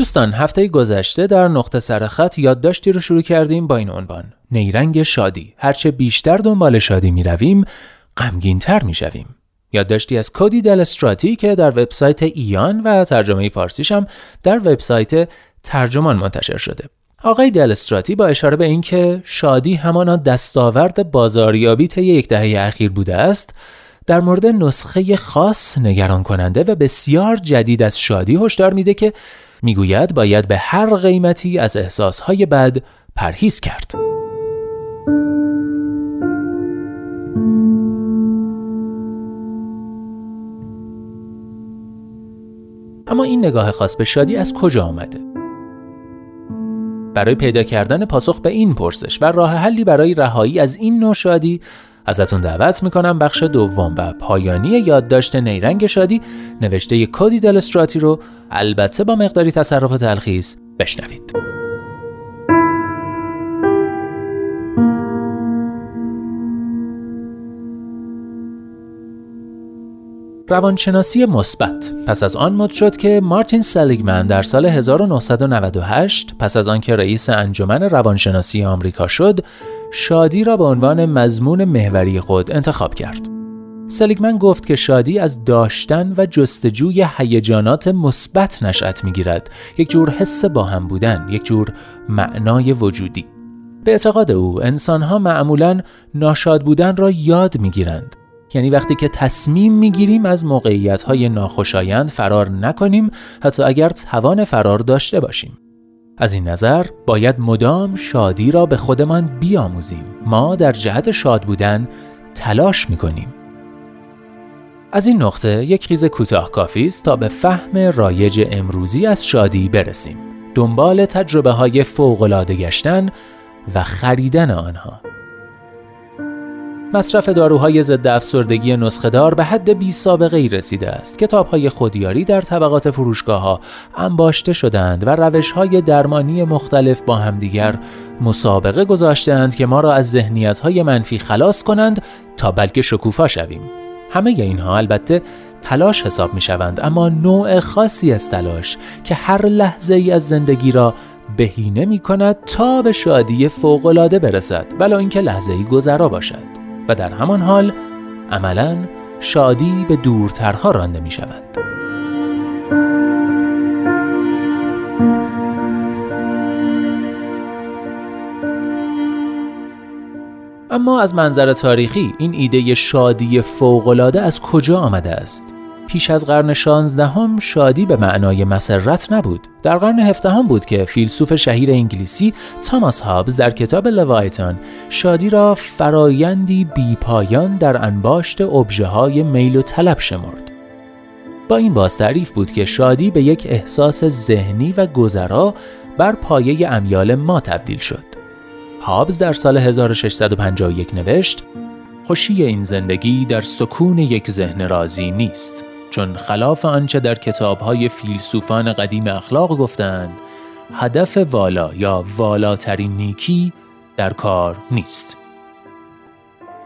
دوستان هفته گذشته در نقطه سرخط یادداشتی رو شروع کردیم با این عنوان نیرنگ شادی. هرچه بیشتر دنبال شادی می رویم غمگین تر می شویم یادداشتی از کودی دلستراتی که در وبسایت ایان و ترجمه فارسیش هم در وبسایت ترجمان منتشر شده. آقای دلستراتی با اشاره به اینکه شادی همانا دستاورد بازاریابی طی یک دهه اخیر بوده است در مورد نسخه خاص نگران کننده و بسیار جدید از شادی هشدار میده که می‌گوید باید به هر قیمتی از احساسهای بد پرهیز کرد. اما این نگاه خاص به شادی از کجا آمده؟ برای پیدا کردن پاسخ به این پرسش و راه حلی برای رهایی از این نوع شادی ازتون دعوت می‌کنم بخش دوم و پایانی یادداشت نیرنگ شادی نوشته کودی دلستراتی رو البته با مقداری تصرف تلخیص بشنوید. روانشناسی مثبت پس از آن مد شد که مارتین سلیگمن در سال 1998 پس از آنکه رئیس انجمن روانشناسی آمریکا شد شادی را به عنوان مضمون محوری خود انتخاب کرد. سلیگمن گفت که شادی از داشتن و جستجوی هیجانات مثبت نشأت می‌گیرد. یک جور حس با هم بودن یک جور معنای وجودی. به اعتقاد او انسانها معمولا ناشاد بودن را یاد می‌گیرند. یعنی وقتی که تصمیم می‌گیریم از موقعیت های ناخوشایند فرار نکنیم حتی اگر توان فرار داشته باشیم. از این نظر باید مدام شادی را به خودمان بیاموزیم. ما در جهت شاد بودن تلاش می‌کنیم. از این نقطه یک خیز کوتاه کافی است تا به فهم رایج امروزی از شادی برسیم. دنبال تجربه های فوق گشتن و خریدن آنها. مصرف داروهای ضد افسردگی نسخهدار به حد بی سابقه ای رسیده است. کتاب های خودیاری در طبقات فروشگاه ها انباشته شدند و روش های درمانی مختلف با همدیگر مسابقه گذاشتند که ما را از ذهنیت های منفی خلاص کنند تا بلکه شکوفا شویم. همه اینها البته تلاش حساب می شوند اما نوع خاصی از تلاش که هر لحظه ای از زندگی را بهینه می کند تا به شادی فوقالعاده برسد ولی اینکه لحظه ای گذرا باشد و در همان حال عملا شادی به دورترها رانده می شود. اما از منظر تاریخی این ایده شادی فوقالعاده از کجا آمده است؟ پیش از قرن 16 هم شادی به معنای مسرت نبود. در قرن هفدهم بود که فیلسوف شهیر انگلیسی تاماس هابز در کتاب لوایتان شادی را فرایندی بیپایان در انباشت ابژه های میل و طلب شمرد. با این باز تعریف بود که شادی به یک احساس ذهنی و گذرا بر پایه امیال ما تبدیل شد. هابز در سال 1651 نوشت خوشی این زندگی در سکون یک ذهن راضی نیست چون خلاف آنچه در کتابهای فیلسوفان قدیم اخلاق گفتند هدف والا یا والاترین نیکی در کار نیست.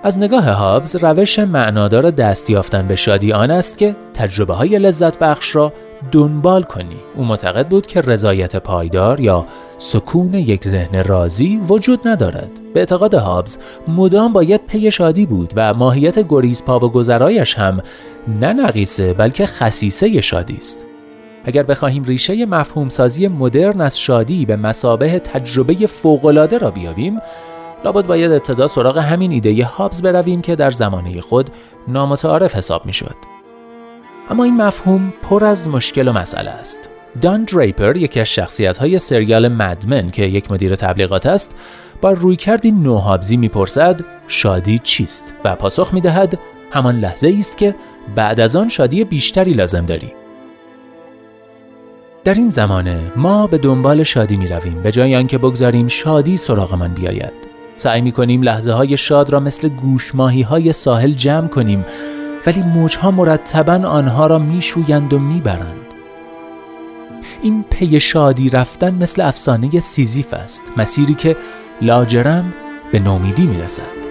از نگاه هابز روش معنادار دست یافتن به شادی آن است که تجربه های لذت بخش را دنبال کنی. او معتقد بود که رضایت پایدار یا سکون یک ذهن راضی وجود ندارد. به اعتقاد هابز مدام باید پی شادی بود و ماهیت گریز پا و گذرایش هم نه نقیصه بلکه خصیصه شادی است. اگر بخواهیم ریشه مفهوم سازی مدرن از شادی به مسابه تجربه فوقالعاده را بیابیم لابد باید ابتدا سراغ همین ایده هابز برویم که در زمانه خود نامتعارف حساب می شد. اما این مفهوم پر از مشکل و مسئله است. دان دریپر یکی از شخصیت های سریال مدمن که یک مدیر تبلیغات است با رویکردی نوهابزی می‌پرسد شادی چیست؟ و پاسخ می‌دهد همان لحظه است که بعد از آن شادی بیشتری لازم داری. در این زمانه ما به دنبال شادی می رویم به جای آنکه بگذاریم شادی سراغمان بیاید. سعی می کنیم لحظه های شاد را مثل گوشماهی های ساحل جمع کنیم ولی موجها مرتبا آنها را میشویند و می‌برند. این پی شادی رفتن مثل افسانه سیزیف است مسیری که لاجرم به نومیدی می‌رسد.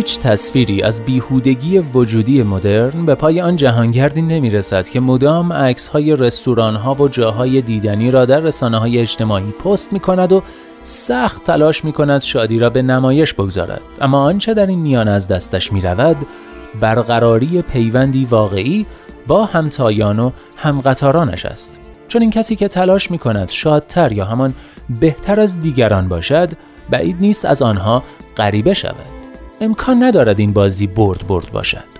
هیچ تصویری از بیهودگی وجودی مدرن به پای آن جهانگردی نمی رسد که مدام عکس های رستوران ها و جاهای دیدنی را در رسانه های اجتماعی پست می کند و سخت تلاش می کند شادی را به نمایش بگذارد. اما آنچه در این میان از دستش می رود برقراری پیوندی واقعی با همتایان و همقطارانش است. چون این کسی که تلاش می کند شادتر یا همان بهتر از دیگران باشد بعید نیست از آنها غریبه شود. امکان ندارد این بازی برد برد باشد.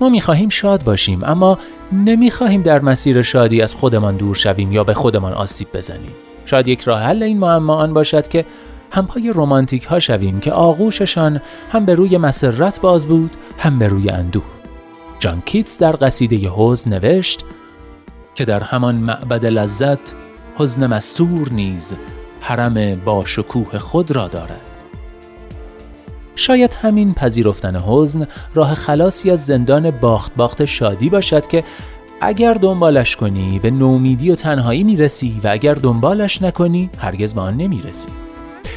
ما می‌خواهیم شاد باشیم اما نمی‌خواهیم در مسیر شادی از خودمان دور شویم یا به خودمان آسیب بزنیم. شاید یک راه حل این معما آن باشد که همپای رومانتیک ها شویم که آغوششان هم به روی مسرت باز بود هم به روی اندوه. جان کیتس در قصیده حزن نوشت که در همان معبد لذت حزن مستور نیز حرم با شکوه خود را دارد. شاید همین پذیرفتن حزن راه خلاصی از زندان باخت باخت شادی باشد که اگر دنبالش کنی به نومیدی و تنهایی می‌رسی و اگر دنبالش نکنی هرگز به آن نمی‌رسی.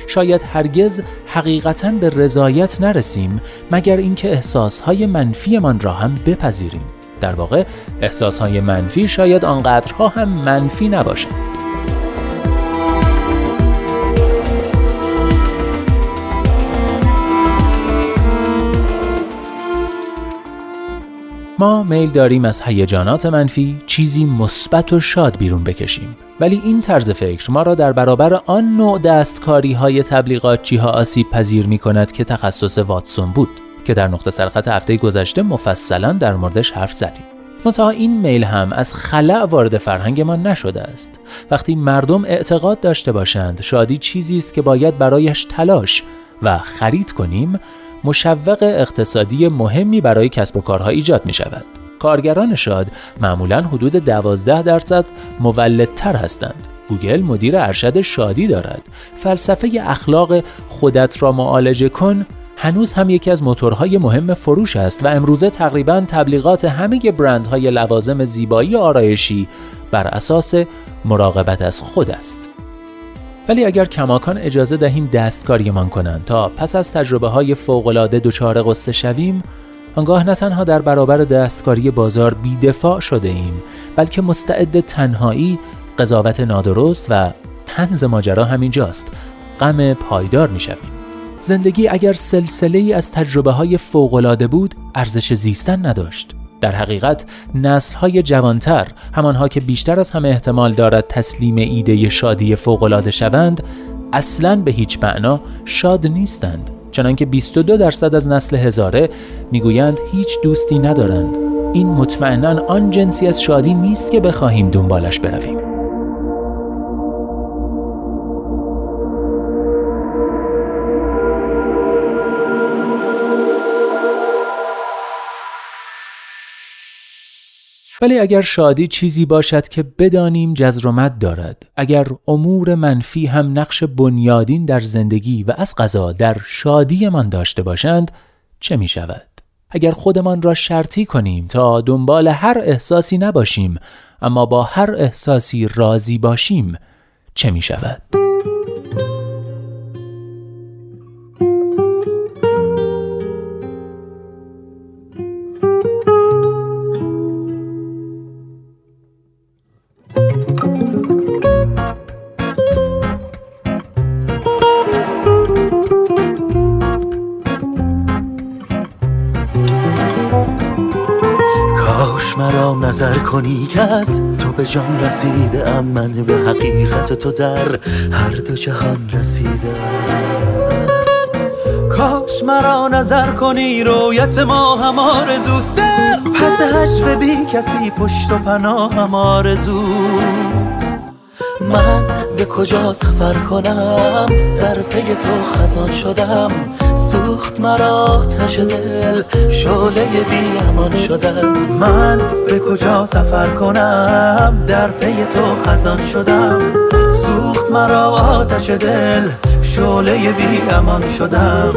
شاید هرگز حقیقتا به رضایت نرسیم مگر اینکه احساسهای منفیمان را هم بپذیریم. در واقع احساسهای منفی شاید آنقدرها هم منفی نباشند. ما میل داریم از هیجانات منفی چیزی مثبت و شاد بیرون بکشیم. ولی این طرز فکر ما را در برابر آن نوع دستکاری های تبلیغاتچی ها آسیب پذیر می کند که تخصص واتسون بود که در نقطه سرخط هفته گذشته مفصلا در موردش حرف زدیم. منتها این میل هم از خلع وارد فرهنگ ما نشده است. وقتی مردم اعتقاد داشته باشند شادی چیزی است که باید برایش تلاش و خرید کنیم مشوق اقتصادی مهمی برای کسب و کارها ایجاد می شود. کارگران شاد معمولا حدود 12 درصد مولدتر هستند. گوگل مدیر ارشد شادی دارد. فلسفه اخلاق خودت را معالجه کن هنوز هم یکی از موتورهای مهم فروش است و امروزه تقریبا تبلیغات همه برندهای لوازم زیبایی آرایشی بر اساس مراقبت از خود است. ولی اگر کماکان اجازه دهیم دستکاریمان کنند تا پس از تجربه های فوقلاده دچار قصه شویم آنگاه نه تنها در برابر دستکاری بازار بیدفاع شده ایم بلکه مستعد تنهایی قضاوت نادرست و تنز ماجرا همینجاست غم پایدار می شویم. زندگی اگر سلسله ای از تجربه های فوقلاده بود ارزش زیستن نداشت در حقیقت نسل های جوانتر همانها که بیشتر از همه احتمال دارد تسلیم ایده شادی فوقالعاده شوند اصلا به هیچ معنا شاد نیستند. چنانکه 22 درصد از نسل هزاره می‌گویند هیچ دوستی ندارند. این مطمئنا آن جنسی از شادی نیست که بخواهیم دنبالش برویم. ولی اگر شادی چیزی باشد که بدانیم جزرومت دارد اگر امور منفی هم نقش بنیادین در زندگی و از قضا در شادیمان داشته باشند چه می شود؟ اگر خودمان را شرطی کنیم تا دنبال هر احساسی نباشیم اما با هر احساسی راضی باشیم چه می شود؟ نظر کنی که از تو به جان رسیده من به حقیقت تو در هر دو جهان رسیده کاش مرا نظر کنی رویت ما هم آرزوست. در پس هشت بی کسی پشت و پناه هم آرزوست. من به کجا سفر کنم؟ در پی تو خزان شدم. سوخت مرا تش دل. شعله بی امان شدم من به کجا سفر کنم؟ در پی تو خزان شدم. سوخت مرا آتش دل. شعله بی امان شدم.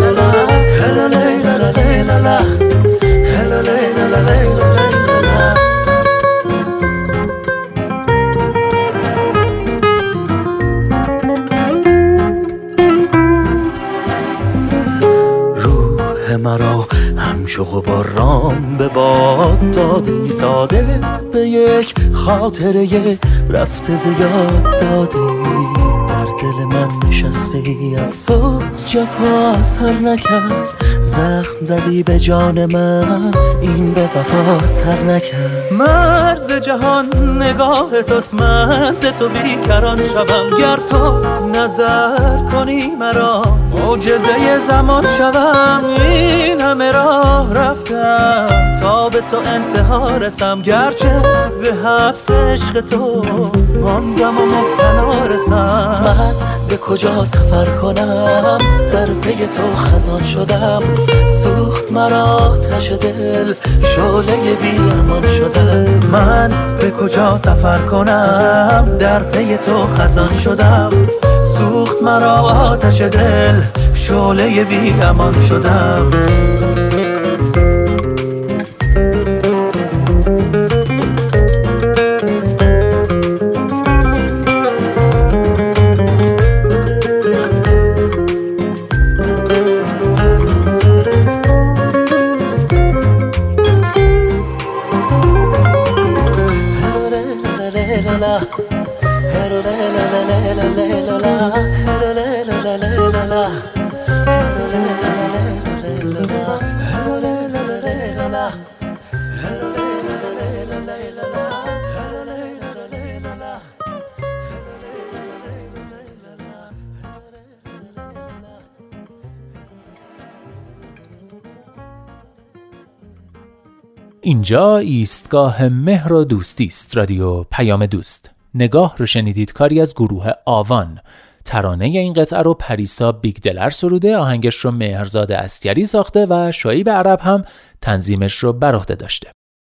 روح به باد دادی ساده به یک خاطره رفته زیاد دادی. در دل من نشستی از صبح جفا از هر نکرد. زخم زدی به جان من این به وفا سر نکرد. مرز جهان نگاه توست من ز تو بیکران شوم. گر تو نظر کنی مرا معجزه زمان شوم این همه راه رفتم. تا به تو انتها رسم. گرچه به حبس عشق تو ماندم و مبتلا رسم. من به کجا سفر کنم؟ در پی تو خزان شدم. سوخت مرا تش دل. شعله بی امان شدم. من به کجا سفر کنم؟ در پی تو خزان شدم. سوخت مرا آتش دل شعله بی امان شدم. اینجا ایستگاه مهر و دوستی است. رادیو پیام دوست. نگاه رو شنیدید کاری از گروه آوان. ترانه این قطعه رو پریسا بیگدلر سروده آهنگش رو مهرزاد اسکری ساخته و شعیب عرب هم تنظیمش رو بر داشته.